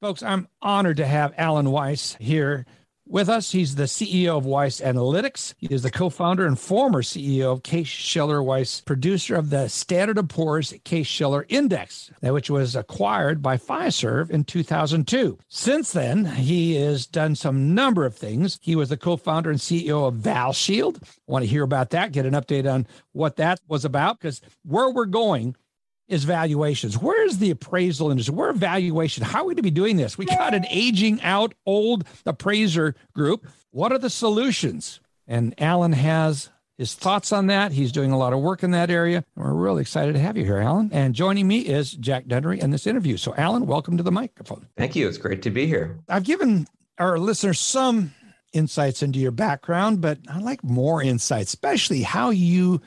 Folks, I'm honored to have Alan Weiss here with us. He's the CEO of Weiss Analytics. He is the co-founder and former CEO of Case Shiller Weiss, producer of the Standard & Poor's Case Shiller Index, which was acquired by Fiserv in 2002. Since then, he has done some number of things. He was the co-founder and CEO of ValShield. Want to hear about that, get an update on what that was about, because where we're going is valuations. Where is the appraisal industry? Where valuation? How are we to be doing this? We got an aging out old appraiser group. What are the solutions? And Alan has his thoughts on that. He's doing a lot of work in that area. And We're really excited to have you here, Alan. And joining me is Jack Dunnery in this interview. So, Alan, welcome to the microphone. Thank you. It's great to be here. I've given our listeners some insights into your background, but I'd like more insights, especially how you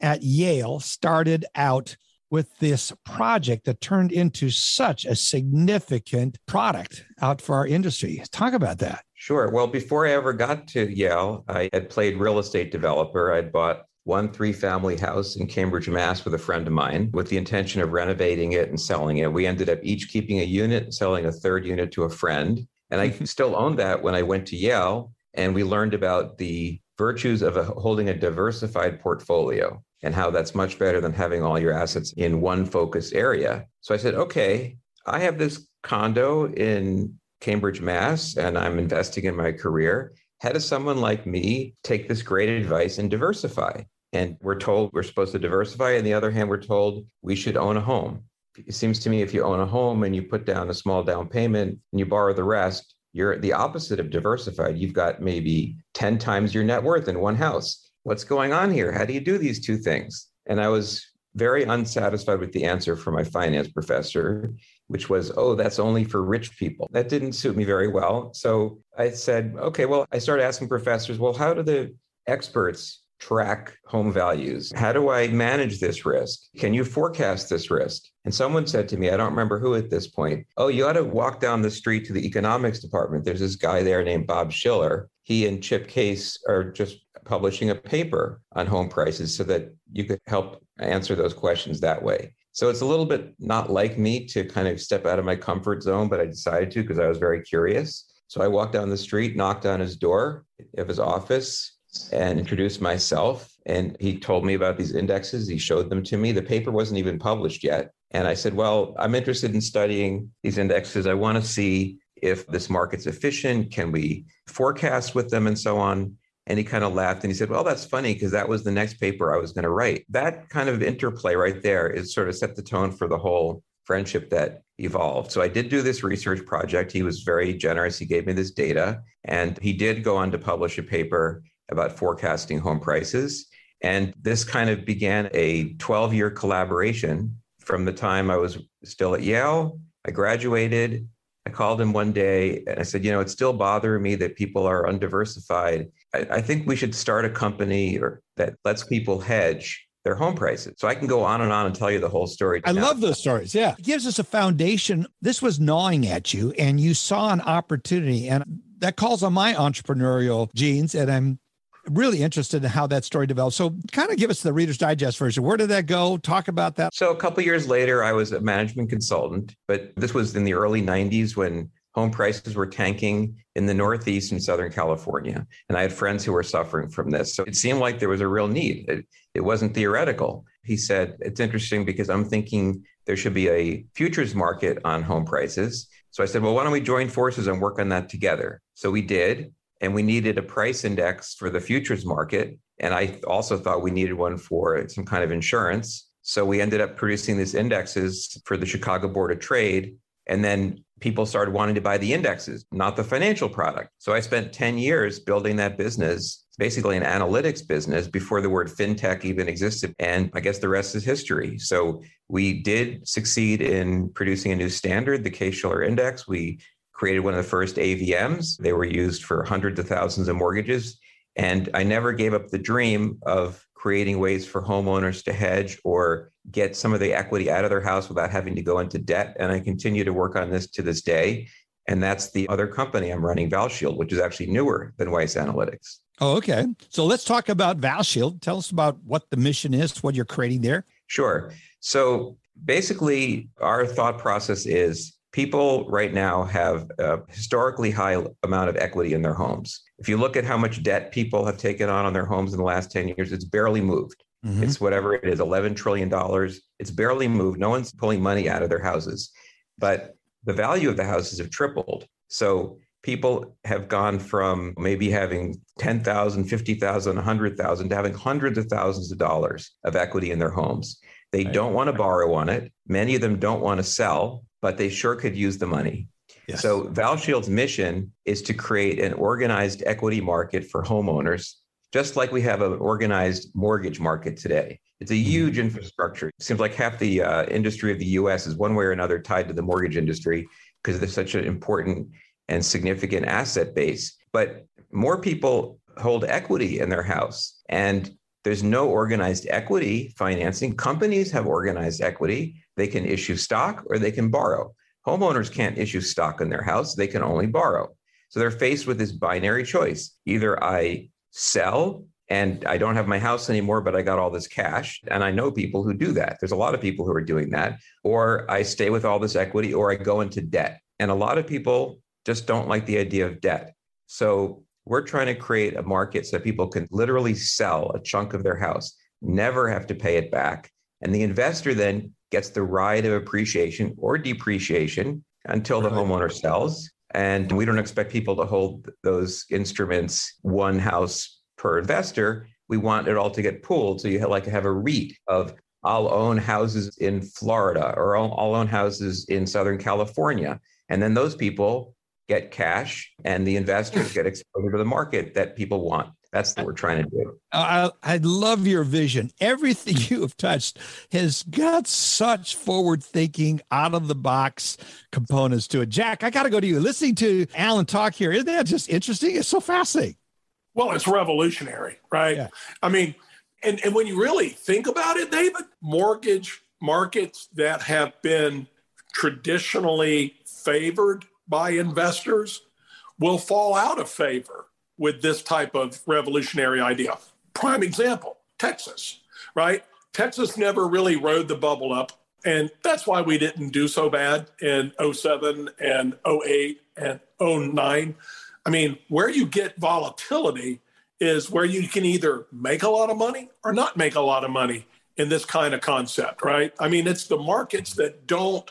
at Yale started out with this project that turned into such a significant product out for our industry. Talk about that. Sure. Well, before I ever got to Yale, I had played real estate developer. I'd bought one three family house in Cambridge, Mass, with a friend of mine with the intention of renovating it and selling it. We ended up each keeping a unit and selling a third unit to a friend. And I mm-hmm. still owned that when I went to Yale. And we learned about the virtues of a, holding a diversified portfolio and how that's much better than having all your assets in one focus area. So I said, okay, I have this condo in Cambridge, Mass, and I'm investing in my career. How does someone like me take this great advice and diversify? And we're told we're supposed to diversify. On the other hand, we're told we should own a home. It seems to me if you own a home and you put down a small down payment and you borrow the rest, you're the opposite of diversified. You've got maybe 10 times your net worth in one house what's going on here? How do you do these two things? And I was very unsatisfied with the answer from my finance professor, which was, oh, that's only for rich people. That didn't suit me very well. So I said, okay, well, I started asking professors, well, how do the experts track home values? How do I manage this risk? Can you forecast this risk? And someone said to me, I don't remember who at this point, oh, you ought to walk down the street to the economics department. There's this guy there named Bob Shiller. He and Chip Case are just publishing a paper on home prices so that you could help answer those questions that way. So it's a little bit not like me to kind of step out of my comfort zone, but I decided to because I was very curious. So I walked down the street, knocked on his door of his office, and introduced myself. And he told me about these indexes. He showed them to me. The paper wasn't even published yet. And I said, Well, I'm interested in studying these indexes. I want to see if this market's efficient. Can we forecast with them and so on? And he kind of laughed and he said, Well, that's funny because that was the next paper I was going to write. That kind of interplay right there is sort of set the tone for the whole friendship that evolved. So I did do this research project. He was very generous. He gave me this data and he did go on to publish a paper about forecasting home prices. And this kind of began a 12 year collaboration from the time I was still at Yale. I graduated. I called him one day and I said, You know, it's still bothering me that people are undiversified I, I think we should start a company or that lets people hedge their home prices. So I can go on and on and tell you the whole story. I now. love those stories. Yeah. It gives us a foundation. This was gnawing at you and you saw an opportunity and that calls on my entrepreneurial genes and I'm really interested in how that story developed. So kind of give us the Reader's Digest version. Where did that go? Talk about that. So a couple years later, I was a management consultant, but this was in the early 90s when home prices were tanking in the Northeast and Southern California. And I had friends who were suffering from this. So it seemed like there was a real need. It, it wasn't theoretical. He said, It's interesting because I'm thinking there should be a futures market on home prices. So I said, Well, why don't we join forces and work on that together? So we did. And we needed a price index for the futures market. And I also thought we needed one for some kind of insurance. So we ended up producing these indexes for the Chicago Board of Trade. And then people started wanting to buy the indexes, not the financial product. So I spent 10 years building that business, basically an analytics business before the word fintech even existed. And I guess the rest is history. So we did succeed in producing a new standard, the Case Shiller Index. We created one of the first AVMs. They were used for hundreds of thousands of mortgages. And I never gave up the dream of creating ways for homeowners to hedge or get some of the equity out of their house without having to go into debt. And I continue to work on this to this day. And that's the other company I'm running, ValShield, which is actually newer than Weiss Analytics. Oh, okay. So let's talk about ValShield. Tell us about what the mission is, what you're creating there. Sure. So basically, our thought process is people right now have a historically high amount of equity in their homes. If you look at how much debt people have taken on on their homes in the last 10 years, it's barely moved. Mm-hmm. It's whatever it is, $11 trillion. It's barely moved. No one's pulling money out of their houses. But the value of the houses have tripled. So people have gone from maybe having 10,000, 50,000, 100,000 to having hundreds of thousands of dollars of equity in their homes. They right. don't want to borrow on it. Many of them don't want to sell, but they sure could use the money. Yes. So ValShield's mission is to create an organized equity market for homeowners, just like we have an organized mortgage market today. It's a mm-hmm. huge infrastructure. It seems like half the uh, industry of the US is one way or another tied to the mortgage industry because there's such an important and significant asset base. But more people hold equity in their house. And there's no organized equity financing. Companies have organized equity. They can issue stock or they can borrow. Homeowners can't issue stock in their house, they can only borrow. So they're faced with this binary choice either I sell and I don't have my house anymore, but I got all this cash. And I know people who do that. There's a lot of people who are doing that. Or I stay with all this equity or I go into debt. And a lot of people just don't like the idea of debt. So we're trying to create a market so people can literally sell a chunk of their house, never have to pay it back. And the investor then gets the ride of appreciation or depreciation until the homeowner sells. And we don't expect people to hold those instruments one house per investor. We want it all to get pooled. So you have like have a REIT of I'll own houses in Florida or I'll, I'll own houses in Southern California. And then those people get cash and the investors get exposure to the market that people want. That's what we're trying to do. I, I love your vision. Everything mm. you have touched has got such forward thinking, out of the box components to it. Jack, I got to go to you. Listening to Alan talk here, isn't that just interesting? It's so fascinating. Well, it's revolutionary, right? Yeah. I mean, and, and when you really think about it, David, mortgage markets that have been traditionally favored by investors will fall out of favor with this type of revolutionary idea. Prime example Texas, right? Texas never really rode the bubble up. And that's why we didn't do so bad in 07 and 08 and 09. I mean, where you get volatility is where you can either make a lot of money or not make a lot of money in this kind of concept, right? I mean, it's the markets that don't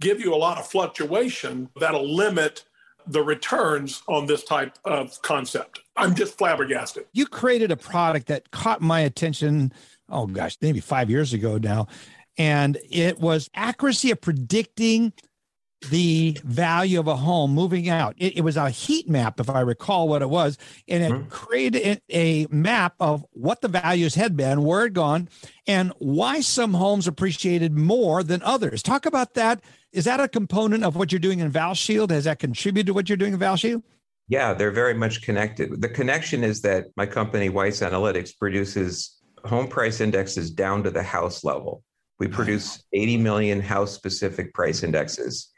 give you a lot of fluctuation that'll limit the returns on this type of concept. I'm just flabbergasted. You created a product that caught my attention, oh gosh, maybe five years ago now. And it was accuracy of predicting the value of a home moving out. It, it, was a heat map, if I recall what it was, and it mm-hmm. created a map of what the values had been, where it gone, and why some homes appreciated more than others. Talk about that. Is that a component of what you're doing in ValShield? Has that contributed to what you're doing in ValShield? Yeah, they're very much connected. The connection is that my company, Weiss Analytics, produces home price indexes down to the house level. We produce 80 million house specific price indexes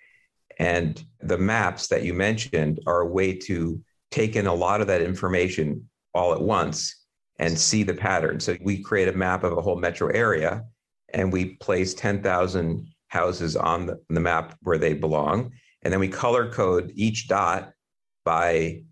and the maps that you mentioned are a way to take in a lot of that information all at once and see the pattern. So we create a map of a whole metro area and we place 10,000 houses on the, the, map where they belong. And then we color code each dot by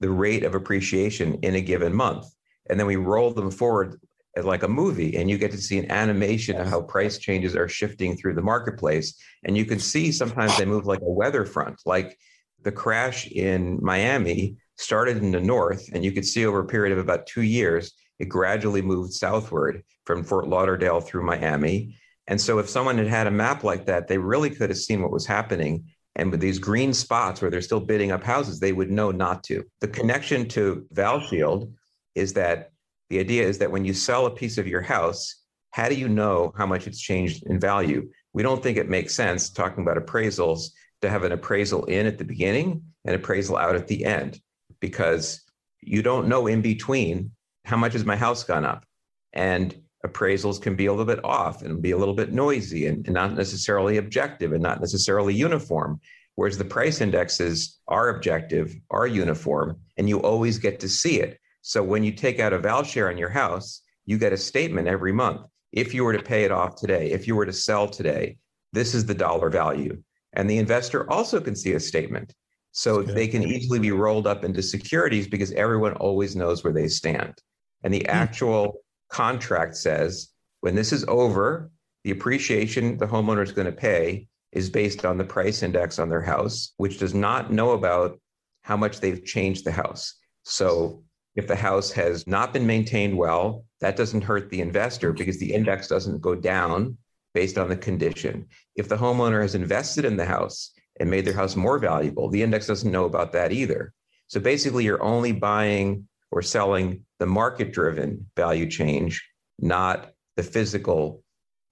the rate of appreciation in a given month. And then we roll them forward like a movie and you get to see an animation of how price changes are shifting through the marketplace. And you can see sometimes they move like a weather front like the crash in miami started in the north and you could see over a period of about two years it gradually moved southward from fort lauderdale through miami. And so if someone had had a map like that they really could have seen what was happening. And with these green spots where they're still bidding up houses they would know not to. The connection to valshield is that the idea is that when you sell a piece of your house, how do you know how much it's changed in value? We don't think it makes sense talking about appraisals to have an appraisal in at the beginning and appraisal out at the end because you don't know in between how much has my house gone up. And appraisals can be a little bit off and be a little bit noisy and, and not necessarily objective and not necessarily uniform. Whereas the price indexes are objective, are uniform, and you always get to see it. So when you take out a val share on your house, you get a statement every month. If you were to pay it off today, if you were to sell today, this is the dollar value. And the investor also can see a statement. So they can easily be rolled up into securities because everyone always knows where they stand. And the hmm. actual contract says when this is over, the appreciation the homeowner is going to pay is based on the price index on their house, which does not know about how much they've changed the house. So if the house has not been maintained well, that doesn't hurt the investor because the index doesn't go down based on the condition. If the homeowner has invested in the house and made their house more valuable, the index doesn't know about that either. So basically, you're only buying or selling the market driven value change, not the physical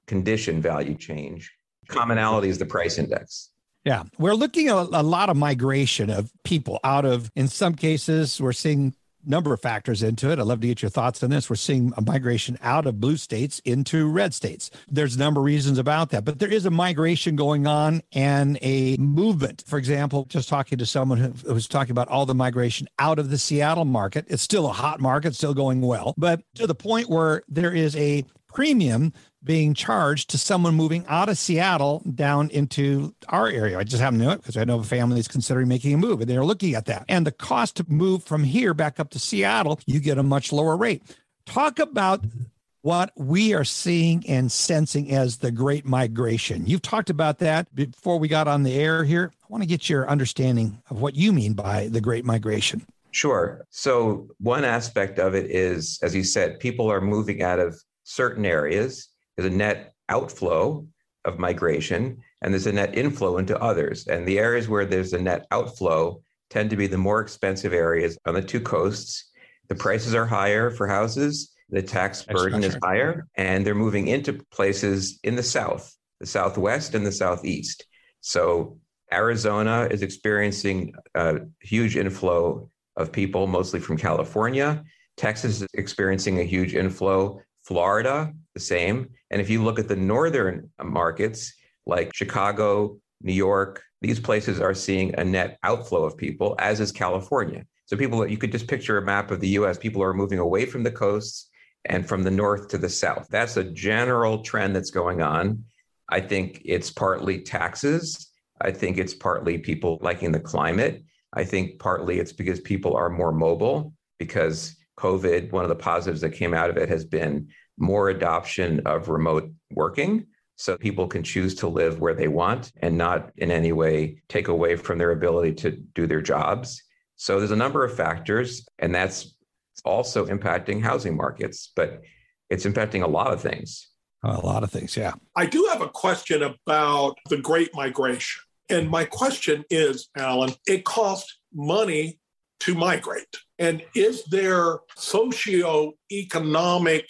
condition value change. Commonality is the price index. Yeah, we're looking at a lot of migration of people out of, in some cases, we're seeing number of factors into it. I'd love to get your thoughts on this. We're seeing a migration out of blue states into red states. There's a number of reasons about that, but there is a migration going on and a movement. For example, just talking to someone who was talking about all the migration out of the Seattle market. It's still a hot market, still going well, but to the point where there is a premium being charged to someone moving out of Seattle down into our area. I just happen to know it because I know a family is considering making a move and they're looking at that. And the cost to move from here back up to Seattle, you get a much lower rate. Talk about what we are seeing and sensing as the great migration. You've talked about that before we got on the air here. I want to get your understanding of what you mean by the great migration. Sure. So, one aspect of it is, as you said, people are moving out of certain areas there's a net outflow of migration and there's a net inflow into others. And the areas where there's a net outflow tend to be the more expensive areas on the two coasts. The prices are higher for houses, the tax burden is higher, and they're moving into places in the south, the southwest and the southeast. So Arizona is experiencing a huge inflow of people, mostly from California. Texas is experiencing a huge inflow. Florida, the same. And if you look at the northern markets like Chicago, New York, these places are seeing a net outflow of people, as is California. So people, you could just picture a map of the US, people are moving away from the coasts and from the north to the south. That's a general trend that's going on. I think it's partly taxes. I think it's partly people liking the climate. I think partly it's because people are more mobile because COVID, one of the positives that came out of it has been more adoption of remote working. So people can choose to live where they want and not in any way take away from their ability to do their jobs. So there's a number of factors, and that's also impacting housing markets, but it's impacting a lot of things. A lot of things, yeah. I do have a question about the Great Migration. And my question is, Alan, it costs money to migrate. And is there socio-economic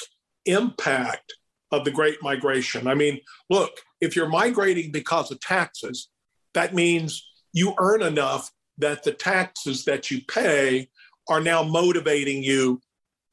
impact of the Great Migration. I mean, look, if you're migrating because of taxes, that means you earn enough that the taxes that you pay are now motivating you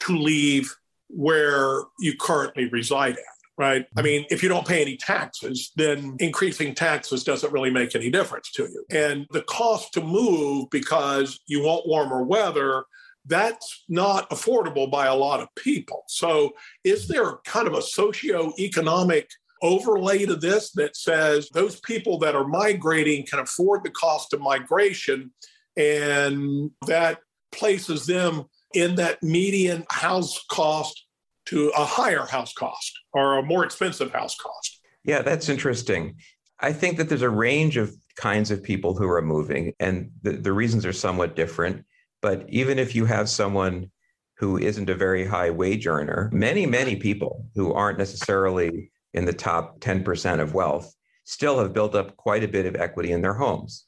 to leave where you currently reside at, right? I mm-hmm. mean, if you don't pay any taxes, then increasing taxes doesn't really make any difference to you. And the cost to move because you want warmer weather that's not affordable by a lot of people. So, is there kind of a socio-economic overlay to this that says those people that are migrating can afford the cost of migration and that places them in that median house cost to a higher house cost or a more expensive house cost? Yeah, that's interesting. I think that there's a range of kinds of people who are moving, and the, the reasons are somewhat different. But even if you have someone who isn't a very high wage earner, many, many people who aren't necessarily in the top 10% of wealth still have built up quite a bit of equity in their homes.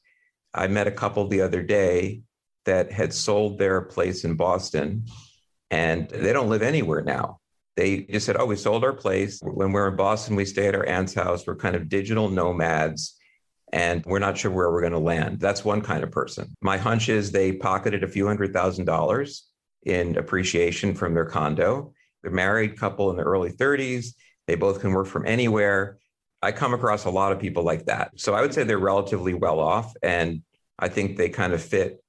I met a couple the other day that had sold their place in Boston and they don't live anywhere now. They just said, Oh, we sold our place. When we're in Boston, we stay at our aunt's house. We're kind of digital nomads and we're not sure where we're going to land. That's one kind of person. My hunch is they pocketed a few hundred thousand dollars in appreciation from their condo. They're married couple in the early 30s. They both can work from anywhere. I come across a lot of people like that. So I would say they're relatively well off. And I think they kind of fit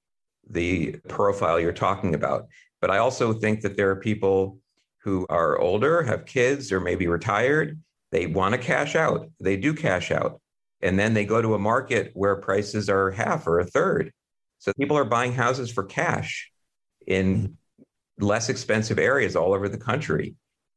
the profile you're talking about. But I also think that there are people who are older, have kids, or maybe retired. They want to cash out. They do cash out And then they go to a market where prices are half or a third. So people are buying houses for cash in mm-hmm. less expensive areas all over the country.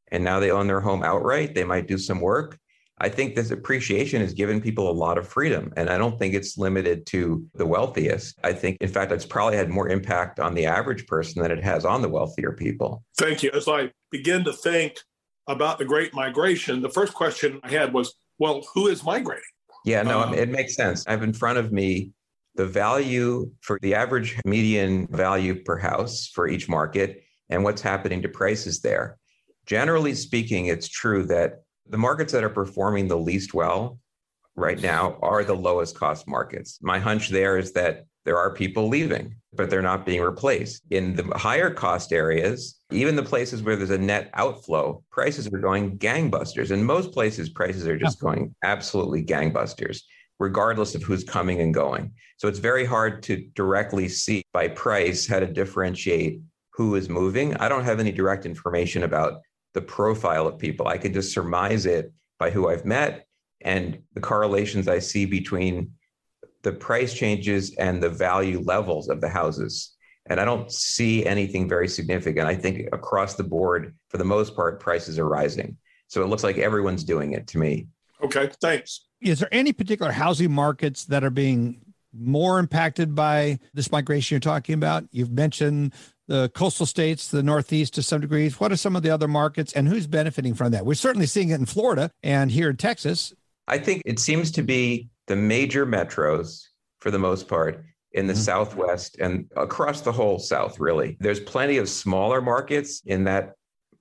And now they own their home outright. They might do some work. I think this appreciation has given people a lot of freedom. And I don't think it's limited to the wealthiest. I think, in fact, it's probably had more impact on the average person than it has on the wealthier people. Thank you. As I begin to think about the great migration, the first question I had was, well, who is migrating? Yeah, no, um, it makes sense. I have in front of me the value for the average median value per house for each market and what's happening to prices there. Generally speaking, it's true that the markets that are performing the least well right now are the lowest cost markets. My hunch there is that there are people leaving, but they're not being replaced. In the higher cost areas, even the places where there's a net outflow, prices are going gangbusters. In most places, prices are just going absolutely gangbusters, regardless of who's coming and going. So it's very hard to directly see by price how to differentiate who is moving. I don't have any direct information about the profile of people. I could just surmise it by who I've met and the correlations I see between the price changes and the value levels of the houses. And I don't see anything very significant. I think across the board, for the most part, prices are rising. So it looks like everyone's doing it to me. Okay, thanks. Is there any particular housing markets that are being more impacted by this migration you're talking about? You've mentioned the coastal states, the Northeast to some degrees? What are some of the other markets and who's benefiting from that? We're certainly seeing it in Florida and here in Texas. I think it seems to be the major metros for the most part in the mm-hmm. Southwest and across the whole South, really. There's plenty of smaller markets in that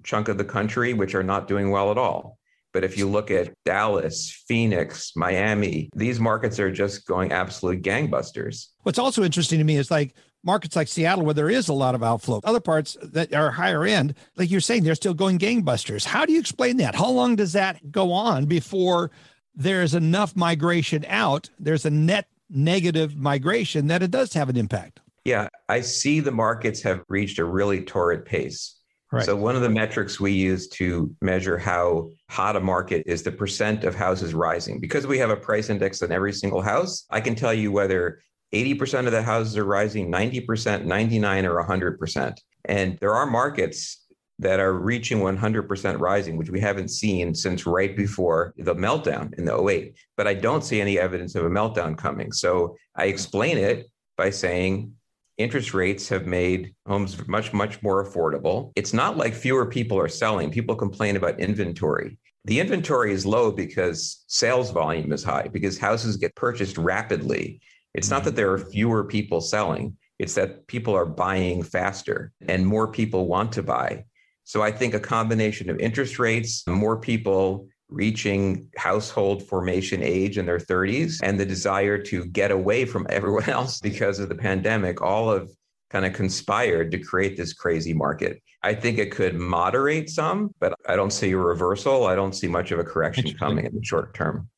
chunk of the country which are not doing well at all. But if you look at Dallas, Phoenix, Miami, these markets are just going absolute gangbusters. What's also interesting to me is like markets like Seattle, where there is a lot of outflow, other parts that are higher end, like you're saying, they're still going gangbusters. How do you explain that? How long does that go on before there's enough migration out? There's a net negative migration that it does have an impact. Yeah, I see the markets have reached a really torrid pace. Right. So, one of the metrics we use to measure how hot a market is the percent of houses rising. Because we have a price index on every single house, I can tell you whether 80% of the houses are rising, 90%, 99 or 100%. And there are markets that are reaching 100% rising, which we haven't seen since right before the meltdown in the 08. But I don't see any evidence of a meltdown coming. So I explain it by saying interest rates have made homes much, much more affordable. It's not like fewer people are selling. People complain about inventory. The inventory is low because sales volume is high, because houses get purchased rapidly. It's not that there are fewer people selling, it's that people are buying faster and more people want to buy. So I think a combination of interest rates, more people reaching household formation age in their 30s, and the desire to get away from everyone else because of the pandemic, all have kind of conspired to create this crazy market. I think it could moderate some, but I don't see a reversal. I don't see much of a correction coming in the short term.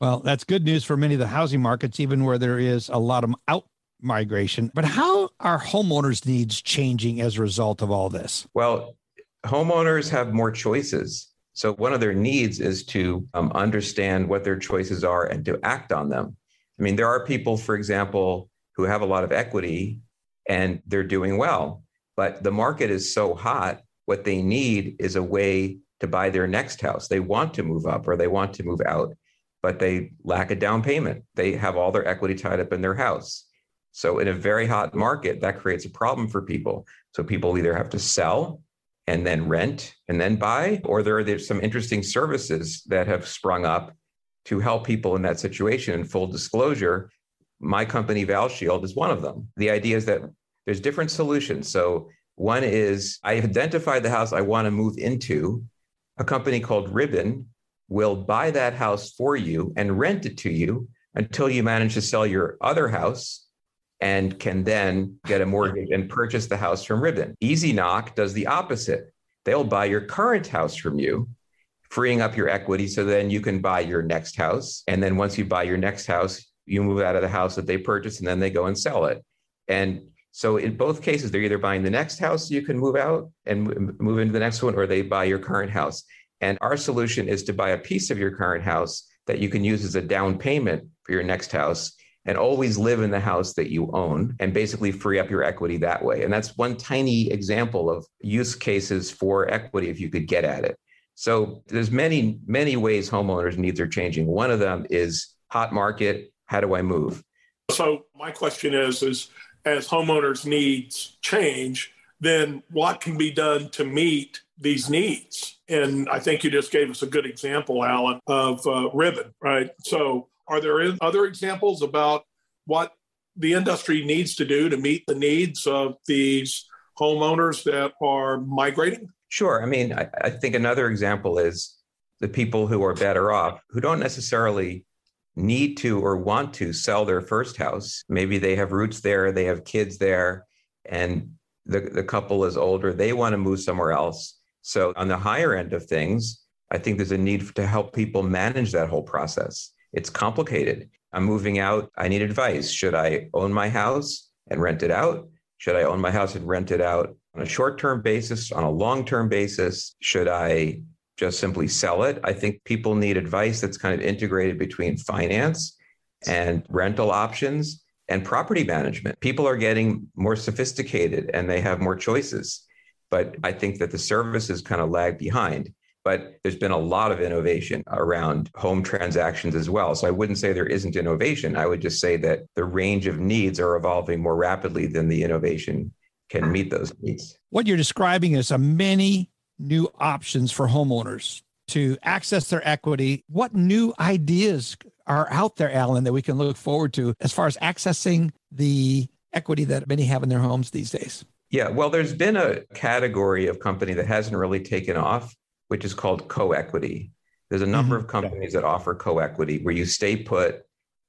Well, that's good news for many of the housing markets, even where there is a lot of out migration. But how are homeowners' needs changing as a result of all this? Well, homeowners have more choices. So, one of their needs is to um, understand what their choices are and to act on them. I mean, there are people, for example, who have a lot of equity and they're doing well, but the market is so hot. What they need is a way to buy their next house. They want to move up or they want to move out but they lack a down payment. They have all their equity tied up in their house. So, in a very hot market, that creates a problem for people. So, people either have to sell and then rent and then buy, or there are some interesting services that have sprung up to help people in that situation. And full disclosure, my company, ValShield, is one of them. The idea is that there's different solutions. So, one is I identified the house I want to move into. A company called Ribbon will buy that house for you and rent it to you until you manage to sell your other house and can then get a mortgage and purchase the house from Ribbon. EasyKnock does the opposite. They'll buy your current house from you, freeing up your equity so then you can buy your next house. And then once you buy your next house, you move out of the house that they purchased and then they go and sell it. And so in both cases, they're either buying the next house you can move out and move into the next one, or they buy your current house. And our solution is to buy a piece of your current house that you can use as a down payment for your next house and always live in the house that you own and basically free up your equity that way. And that's one tiny example of use cases for equity if you could get at it. So there's many, many ways homeowners' needs are changing. One of them is hot market. How do I move? So my question is, is as homeowners' needs change, then what can be done to meet these needs? And I think you just gave us a good example, Alan, of uh, ribbon, right? So are there other examples about what the industry needs to do to meet the needs of these homeowners that are migrating? Sure. I mean, I, I think another example is the people who are better off, who don't necessarily need to or want to sell their first house. Maybe they have roots there, they have kids there, and the, the couple is older. They want to move somewhere else. So, on the higher end of things, I think there's a need to help people manage that whole process. It's complicated. I'm moving out. I need advice. Should I own my house and rent it out? Should I own my house and rent it out on a short term basis, on a long term basis? Should I just simply sell it? I think people need advice that's kind of integrated between finance and rental options and property management. People are getting more sophisticated and they have more choices. But I think that the services kind of lag behind but there's been a lot of innovation around home transactions as well. So I wouldn't say there isn't innovation. I would just say that the range of needs are evolving more rapidly than the innovation can meet those needs. What you're describing is a many new options for homeowners to access their equity. What new ideas are out there, Alan, that we can look forward to as far as accessing the equity that many have in their homes these days? Yeah, well, there's been a category of company that hasn't really taken off, which is called co-equity. There's a number mm-hmm. of companies that offer co-equity where you stay put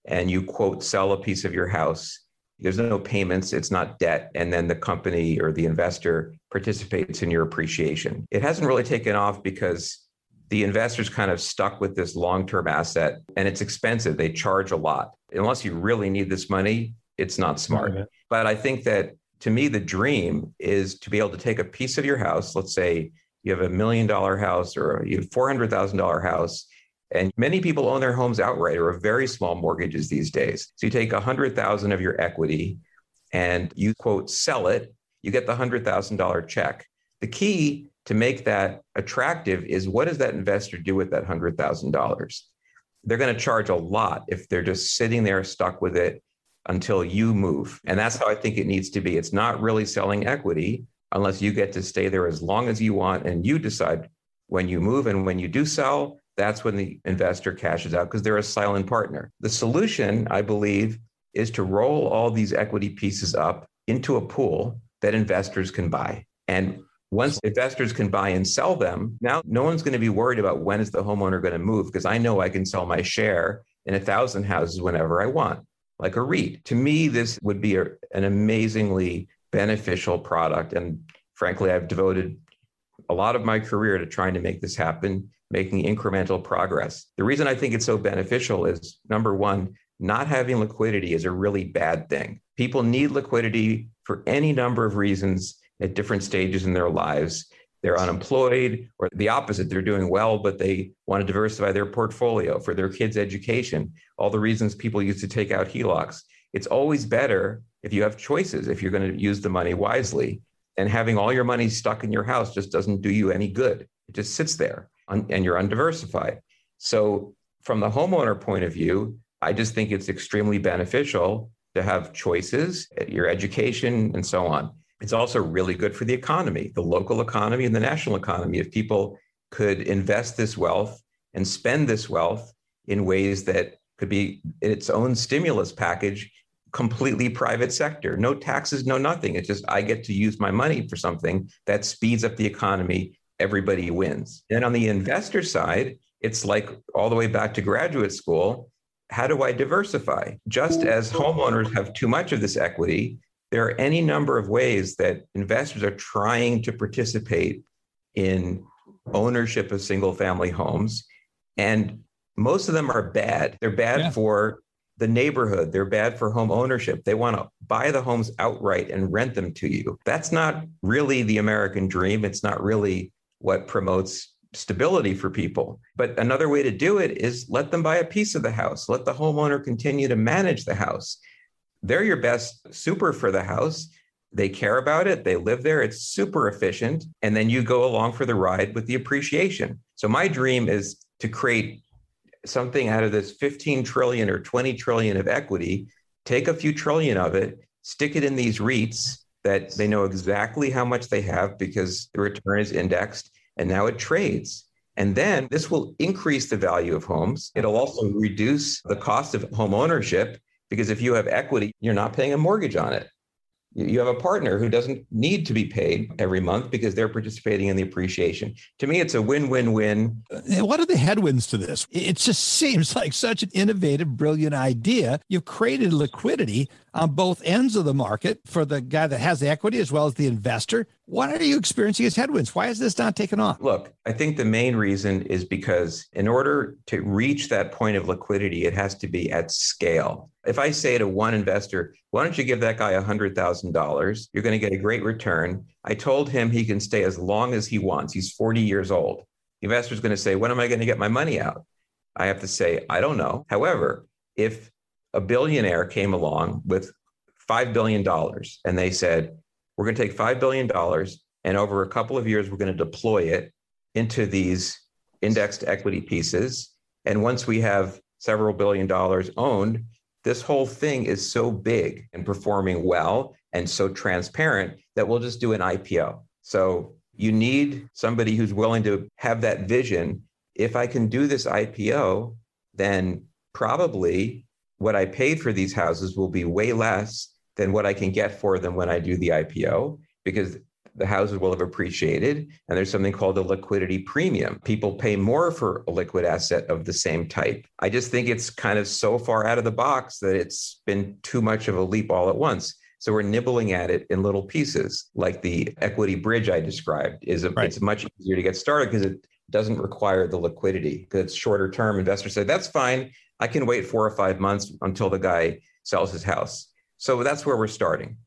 and you quote sell a piece of your house. There's no payments, it's not debt, and then the company or the investor participates in your appreciation. It hasn't really taken off because the investors kind of stuck with this long-term asset and it's expensive. They charge a lot. Unless you really need this money, it's not smart. Mm-hmm. But I think that to me the dream is to be able to take a piece of your house, let's say you have a million dollar house or you have $400,000 house. And many people own their homes outright or have very small mortgages these days. So you take a 100,000 of your equity and you quote sell it, you get the $100,000 check. The key to make that attractive is what does that investor do with that $100,000? They're going to charge a lot if they're just sitting there stuck with it until you move. And that's how I think it needs to be. It's not really selling equity unless you get to stay there as long as you want and you decide when you move and when you do sell that's when the investor cashes out because they're a silent partner the solution i believe is to roll all these equity pieces up into a pool that investors can buy and once investors can buy and sell them now no one's going to be worried about when is the homeowner going to move because i know i can sell my share in a thousand houses whenever i want like a REIT. To me, this would be a, an amazingly beneficial product. And frankly, I've devoted a lot of my career to trying to make this happen, making incremental progress. The reason I think it's so beneficial is number one, not having liquidity is a really bad thing. People need liquidity for any number of reasons at different stages in their lives. They're unemployed, or the opposite, they're doing well, but they want to diversify their portfolio for their kids' education. All the reasons people used to take out HELOCs. It's always better if you have choices, if you're going to use the money wisely. And having all your money stuck in your house just doesn't do you any good. It just sits there and you're undiversified. So, from the homeowner point of view, I just think it's extremely beneficial to have choices, at your education, and so on. It's also really good for the economy, the local economy and the national economy. If people could invest this wealth and spend this wealth in ways that could be its own stimulus package completely private sector no taxes no nothing. It's just i get to use my money for something that speeds up the economy. Everybody wins. And on the investor side it's like all the way back to graduate school how do i diversify? Just as homeowners have too much of this equity there are any number of ways that investors are trying to participate in ownership of single family homes and most of them are bad they're bad yeah. for the neighborhood. They're bad for home ownership. They want to buy the homes outright and rent them to you. That's not really the American dream. It's not really what promotes stability for people. But another way to do it is let them buy a piece of the house, let the homeowner continue to manage the house. They're your best super for the house. They care about it, they live there, it's super efficient. And then you go along for the ride with the appreciation. So, my dream is to create something out of this 15 trillion or 20 trillion of equity, take a few trillion of it, stick it in these REITs that they know exactly how much they have because the return is indexed and now it trades. And then this will increase the value of homes. It'll also reduce the cost of home ownership because if you have equity, you're not paying a mortgage on it. You have a partner who doesn't need to be paid every month because they're participating in the appreciation. To me, it's a win win win. What are the headwinds to this? It just seems like such an innovative, brilliant idea. You've created liquidity on both ends of the market for the guy that has the equity as well as the investor. What are you experiencing as headwinds? Why is this not taking off? Look, I think the main reason is because in order to reach that point of liquidity, it has to be at scale. If I say to one investor, why don't you give that guy $100,000? You're going to get a great return. I told him he can stay as long as he wants. He's 40 years old. The investor's going to say, when am I going to get my money out? I have to say, I don't know. However, if a billionaire came along with $5 billion and they said, we're going to take $5 billion and over a couple of years, we're going to deploy it into these indexed equity pieces. And once we have several billion dollars owned, this whole thing is so big and performing well and so transparent that we'll just do an IPO. So you need somebody who's willing to have that vision. If I can do this IPO, then probably what I paid for these houses will be way less than what I can get for them when I do the IPO because the houses will have appreciated and there's something called a liquidity premium. People pay more for a liquid asset of the same type. I just think it's kind of so far out of the box that it's been too much of a leap all at once. So we're nibbling at it in little pieces, like the equity bridge I described. Is a, right. it's much easier to get started because it doesn't require the liquidity. Because it's shorter term. Investors say that's fine. I can wait four or five months until the guy sells his house. So that's where we're starting.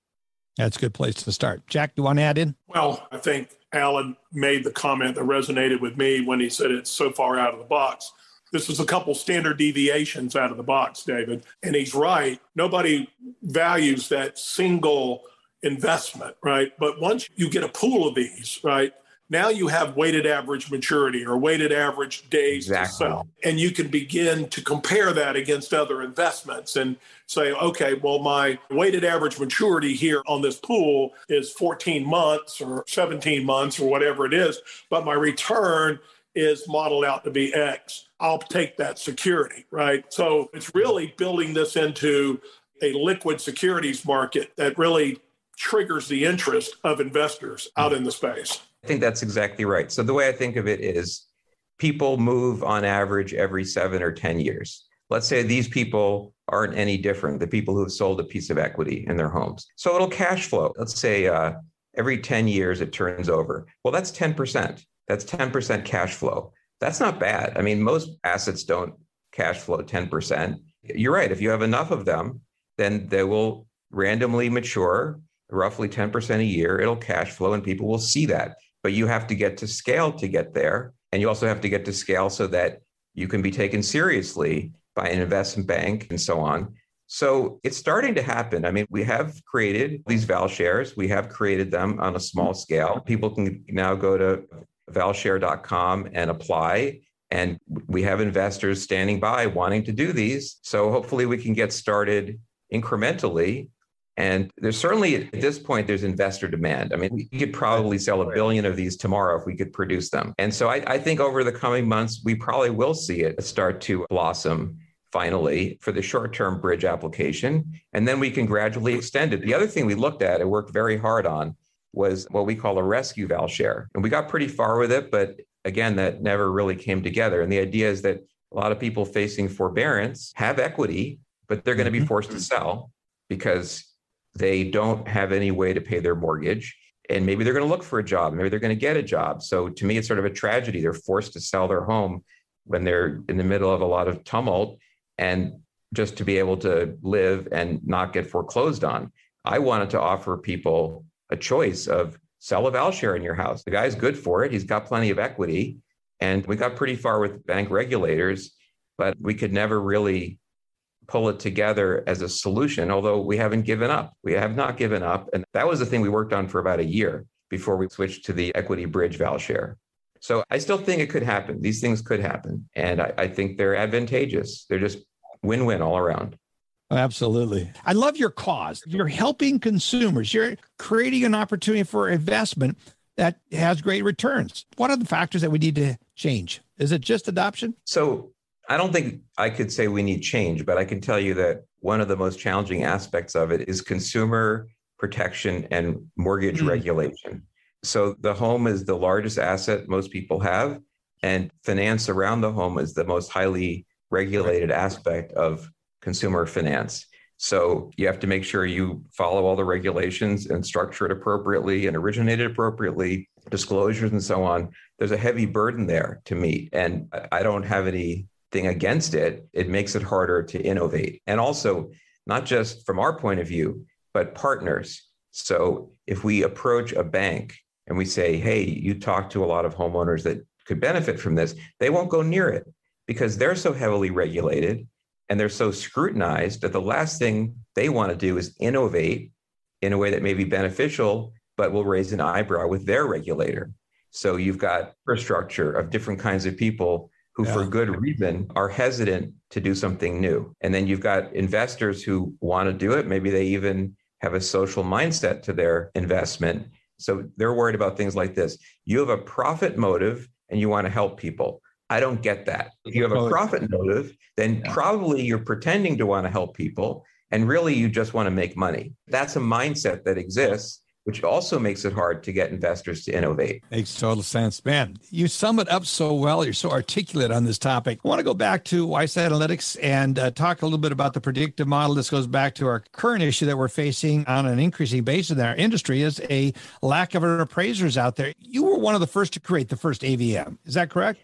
That's a good place to start. Jack, do you want to add in? Well, I think Alan made the comment that resonated with me when he said it's so far out of the box. This is a couple standard deviations out of the box, David. And he's right. Nobody values that single investment, right? But once you get a pool of these, right, now you have weighted average maturity or weighted average days exactly. to sell. And you can begin to compare that against other investments and say, okay, well, my weighted average maturity here on this pool is 14 months or 17 months or whatever it is, but my return is modeled out to be X. I'll take that security, right? So it's really building this into a liquid securities market that really triggers the interest of investors out in the space. I think that's exactly right. So the way I think of it is people move on average every seven or 10 years. Let's say these people aren't any different, the people who have sold a piece of equity in their homes. So it'll cash flow. Let's say uh, every 10 years it turns over. Well, that's 10%. That's 10% cash flow. That's not bad. I mean, most assets don't cash flow 10%. You're right. If you have enough of them, then they will randomly mature roughly 10% a year. It'll cash flow and people will see that but you have to get to scale to get there. And you also have to get to scale so that you can be taken seriously by an investment bank and so on. So it's starting to happen. I mean, we have created these Val shares. We have created them on a small scale. People can now go to valshare.com and apply. And we have investors standing by wanting to do these. So hopefully we can get started incrementally and there's certainly at this point, there's investor demand. I mean, we could probably sell a billion of these tomorrow if we could produce them. And so I, I think over the coming months, we probably will see it start to blossom finally for the short term bridge application. And then we can gradually extend it. The other thing we looked at and worked very hard on was what we call a rescue val share. And we got pretty far with it, but again, that never really came together. And the idea is that a lot of people facing forbearance have equity, but they're going to be mm-hmm. forced to sell because they don't have any way to pay their mortgage. And maybe they're going to look for a job. Maybe they're going to get a job. So to me, it's sort of a tragedy. They're forced to sell their home when they're in the middle of a lot of tumult and just to be able to live and not get foreclosed on. I wanted to offer people a choice of sell a val share in your house. The guy's good for it. He's got plenty of equity And we got pretty far with bank regulators, but we could never really pull it together as a solution, although we haven't given up. We have not given up. And that was the thing we worked on for about a year before we switched to the equity bridge val share. So I still think it could happen. These things could happen. And I, I think they're advantageous. They're just win win all around. Absolutely. I love your cause. You're helping consumers, you're creating an opportunity for investment that has great returns. What are the factors that we need to change? Is it just adoption? So I don't think I could say we need change, but I can tell you that one of the most challenging aspects of it is consumer protection and mortgage mm. regulation. So the home is the largest asset most people have, and finance around the home is the most highly regulated aspect of consumer finance. So you have to make sure you follow all the regulations and structure it appropriately and originate it appropriately, disclosures and so on. There's a heavy burden there to meet. And I don't have anything against it. It makes it harder to innovate. And also, not just from our point of view, but partners. So if we approach a bank and we say, hey, you talk to a lot of homeowners that could benefit from this, they won't go near it because they're so heavily regulated and they're so scrutinized that the last thing they want to do is innovate in a way that may be beneficial, but will raise an eyebrow with their regulator. So you've got infrastructure of different kinds of people who, yeah. for good reason, are hesitant to do something new. And then you've got investors who want to do it. Maybe they even have a social mindset to their investment. So they're worried about things like this. You have a profit motive and you want to help people. I don't get that. If you have a profit motive, then yeah. probably you're pretending to want to help people and really you just want to make money. That's a mindset that exists which also makes it hard to get investors to innovate. Makes total sense. Man, you sum it up so well. You're so articulate on this topic. I want to go back to Weiss Analytics and uh, talk a little bit about the predictive model. This goes back to our current issue that we're facing on an increasing basis in our industry is a lack of appraisers out there. You were one of the first to create the first AVM. Is that correct?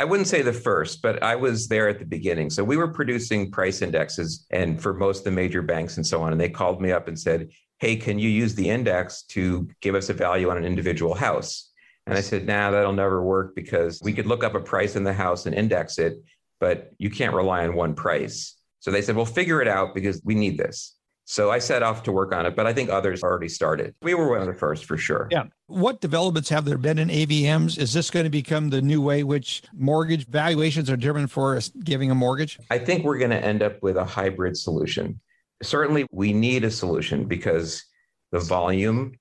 I wouldn't say the first, but I was there at the beginning. So we were producing price indexes and for most of the major banks and so on. And they called me up and said, hey, can you use the index to give us a value on an individual house? And I said, nah, that'll never work because we could look up a price in the house and index it, but you can't rely on one price. So they said, well, figure it out because we need this. So I set off to work on it, but I think others already started. We were one of the first for sure. Yeah. What developments have there been in AVMs? Is this going to become the new way which mortgage valuations are driven for giving a mortgage? I think we're going to end up with a hybrid solution certainly we need a solution because the volume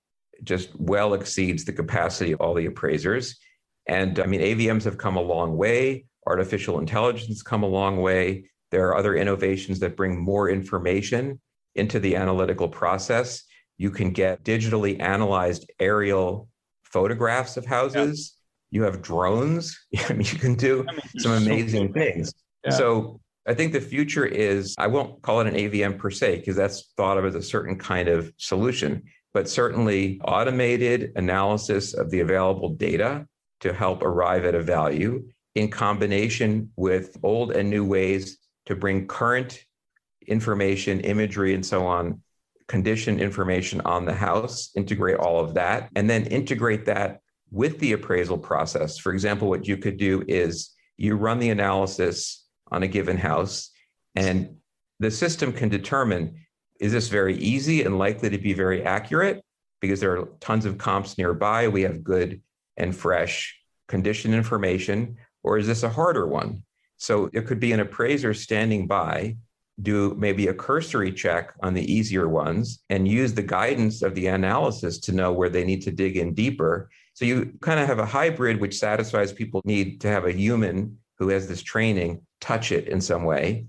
just well exceeds the capacity of all the appraisers. And I mean, AVMs have come a long way. Artificial intelligence come a long way. There are other innovations that bring more information into the analytical process. You can get digitally analyzed aerial photographs of houses. Yeah. You have drones. I mean, you can do I mean, some amazing so things. Yeah. So I think the future is, I won't call it an AVM per se, because that's thought of as a certain kind of solution, but certainly automated analysis of the available data to help arrive at a value in combination with old and new ways to bring current information, imagery, and so on, condition information on the house, integrate all of that, and then integrate that with the appraisal process. For example, what you could do is you run the analysis on a given house. And the system can determine is this very easy and likely to be very accurate? Because there are tons of comps nearby. We have good and fresh condition information. Or is this a harder one? So it could be an appraiser standing by, do maybe a cursory check on the easier ones, and use the guidance of the analysis to know where they need to dig in deeper. So you kind of have a hybrid which satisfies people need to have a human who has this training touch it in some way,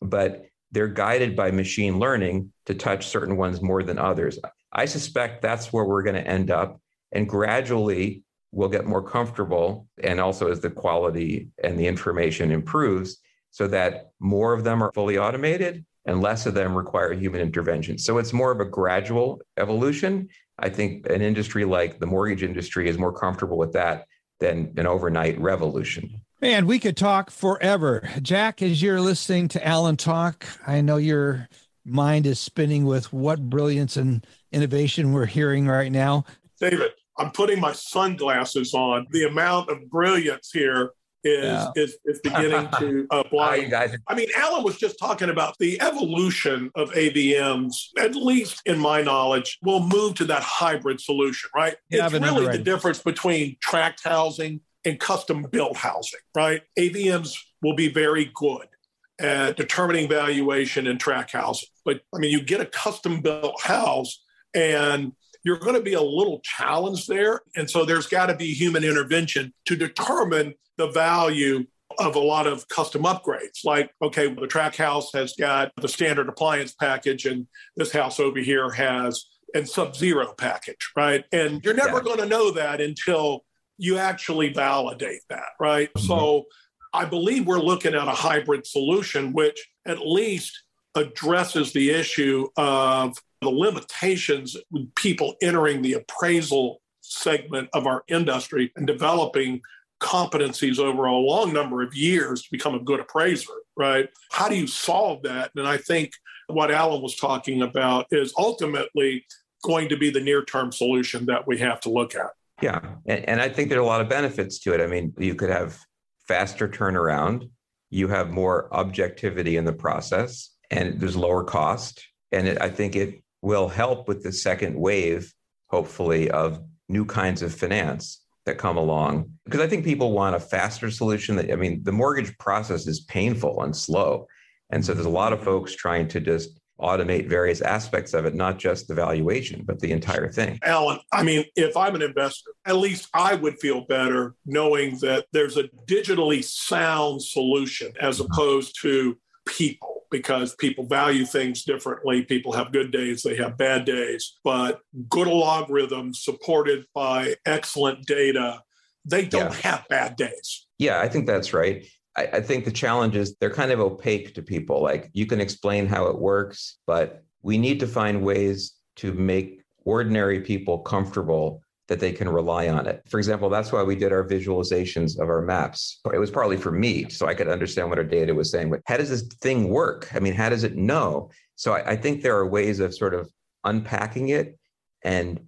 but they're guided by machine learning to touch certain ones more than others. I suspect that's where we're going to end up. And gradually, we'll get more comfortable. And also, as the quality and the information improves, so that more of them are fully automated and less of them require human intervention. So it's more of a gradual evolution. I think an industry like the mortgage industry is more comfortable with that than an overnight revolution. Man, we could talk forever. Jack, as you're listening to Alan talk, I know your mind is spinning with what brilliance and innovation we're hearing right now. David, I'm putting my sunglasses on. The amount of brilliance here is yeah. is, is beginning to uh, blind. guys. I mean, Alan was just talking about the evolution of AVMs. At least in my knowledge, will move to that hybrid solution, right? Yeah, it's really the difference between tract housing and custom built housing, right? AVMs will be very good at determining valuation and tract housing, but I mean, you get a custom built house and you're going to be a little challenged there. And so there's got to be human intervention to determine the value of a lot of custom upgrades. Like, okay, the tract house has got the standard appliance package, and this house over here has a sub zero package, right? And you're never yeah. going to know that until you actually validate that, right? Mm-hmm. So I believe we're looking at a hybrid solution, which at least addresses the issue of the limitations with people entering the appraisal segment of our industry and developing competencies over a long number of years to become a good appraiser, right? How do you solve that? And I think what Alan was talking about is ultimately going to be the near term solution that we have to look at. Yeah. And, and I think there are a lot of benefits to it. I mean, you could have faster turnaround, you have more objectivity in the process, and there's lower cost. And it, I think it will help with the second wave, hopefully, of new kinds of finance that come along. Because I think people want a faster solution. That I mean, the mortgage process is painful and slow. And so there's a lot of folks trying to just automate various aspects of it, not just the valuation, but the entire thing. Alan, I mean, if I'm an investor, at least I would feel better knowing that there's a digitally sound solution as mm-hmm. opposed to people because people value things differently. People have good days, they have bad days, but good algorithms supported by excellent data, they don't yeah. have bad days. Yeah, I think that's right. I, I think the challenge is they're kind of opaque to people. Like you can explain how it works, but we need to find ways to make ordinary people comfortable that they can rely on it. For example, that's why we did our visualizations of our maps. It was partly for me, so I could understand what our data was saying. But how does this thing work? I mean, how does it know? So I, I think there are ways of sort of unpacking it and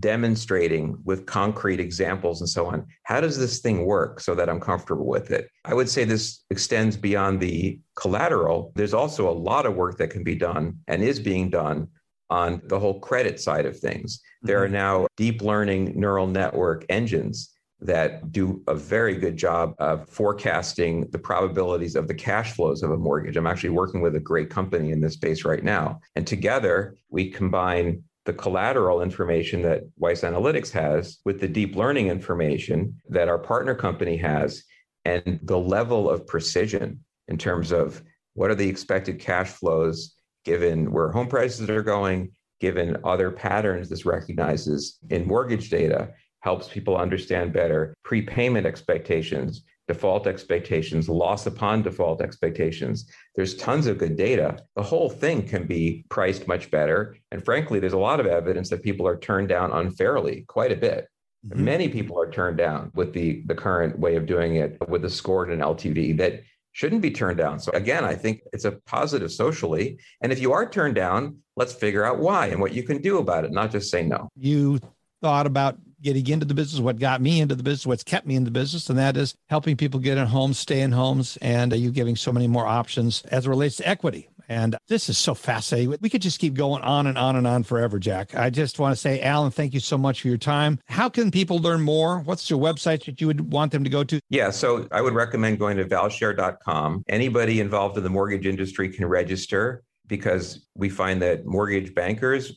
demonstrating with concrete examples and so on. How does this thing work so that I'm comfortable with it? I would say this extends beyond the collateral. There's also a lot of work that can be done and is being done on the whole credit side of things. Mm-hmm. There are mm-hmm. now deep learning neural network engines that do a very good job of forecasting the probabilities of the cash flows of a mortgage. I'm actually working with a great company in this space right now. And together, we combine the collateral information that Weiss Analytics has with the deep learning information that our partner company has and the level of precision in terms of what are the expected cash flows given where home prices are going, given other patterns this recognizes in mortgage data, helps people understand better prepayment expectations, default expectations, loss upon default expectations. There's tons of good data. The whole thing can be priced much better. And frankly, there's a lot of evidence that people are turned down unfairly, quite a bit. Mm-hmm. Many people are turned down with the, the current way of doing it with the score and an LTV that shouldn't be turned down. So again, I think it's a positive socially. And if you are turned down, let's figure out why and what you can do about it, not just say no. You thought about getting into the business, what got me into the business, what's kept me in the business, and that is helping people get in homes, stay in homes, and uh, you giving so many more options as it relates to equity. And this is so fascinating. We could just keep going on and on and on forever, Jack. I just want to say, Alan, thank you so much for your time. How can people learn more? What's your website that you would want them to go to? Yeah, so I would recommend going to valshare.com. Anybody involved in the mortgage industry can register because we find that mortgage bankers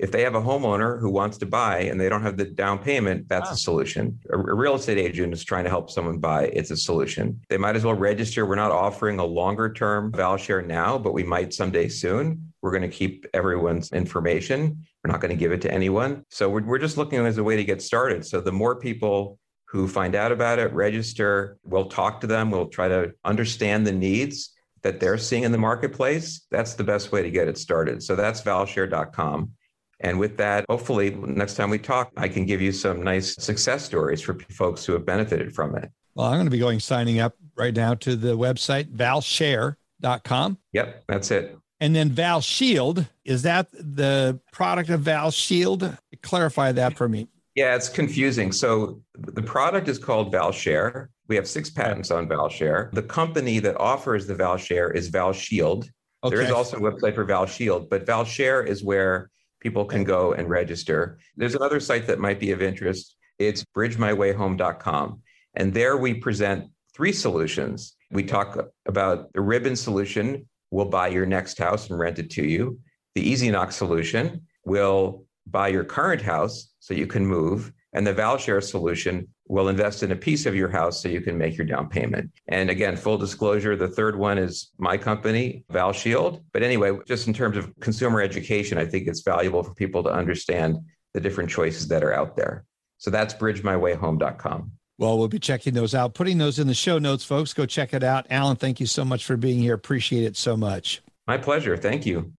if they have a homeowner who wants to buy and they don't have the down payment, that's ah. a solution. A, a, real estate agent is trying to help someone buy, it's a solution. They might as well register. We're not offering a longer term ValShare now, but we might someday soon. We're going to keep everyone's information. We're not going to give it to anyone. So we're, we're just looking as a way to get started. So the more people who find out about it, register, we'll talk to them, we'll try to understand the needs that they're seeing in the marketplace. That's the best way to get it started. So that's valshare.com. And with that, hopefully, next time we talk, I can give you some nice success stories for folks who have benefited from it. Well, I'm going to be going signing up right now to the website valshare.com. Yep, that's it. And then ValShield, is that the product of ValShield? Clarify that for me. Yeah, it's confusing. So the product is called ValShare. We have six patents on ValShare. The company that offers the ValShare is ValShield. Okay. There is also a website for ValShield, but ValShare is where people can go and register. There's another site that might be of interest. It's bridgemywayhome.com. And there we present three solutions. We talk about the ribbon solution, we'll buy your next house and rent it to you. The EasyKnock solution will buy your current house so you can move. And the ValShare solution will invest in a piece of your house so you can make your down payment. And again, full disclosure, the third one is my company, ValShield. But anyway, just in terms of consumer education, I think it's valuable for people to understand the different choices that are out there. So that's bridgemywayhome.com. Well, we'll be checking those out, putting those in the show notes, folks. Go check it out. Alan, thank you so much for being here. Appreciate it so much. My pleasure. Thank you.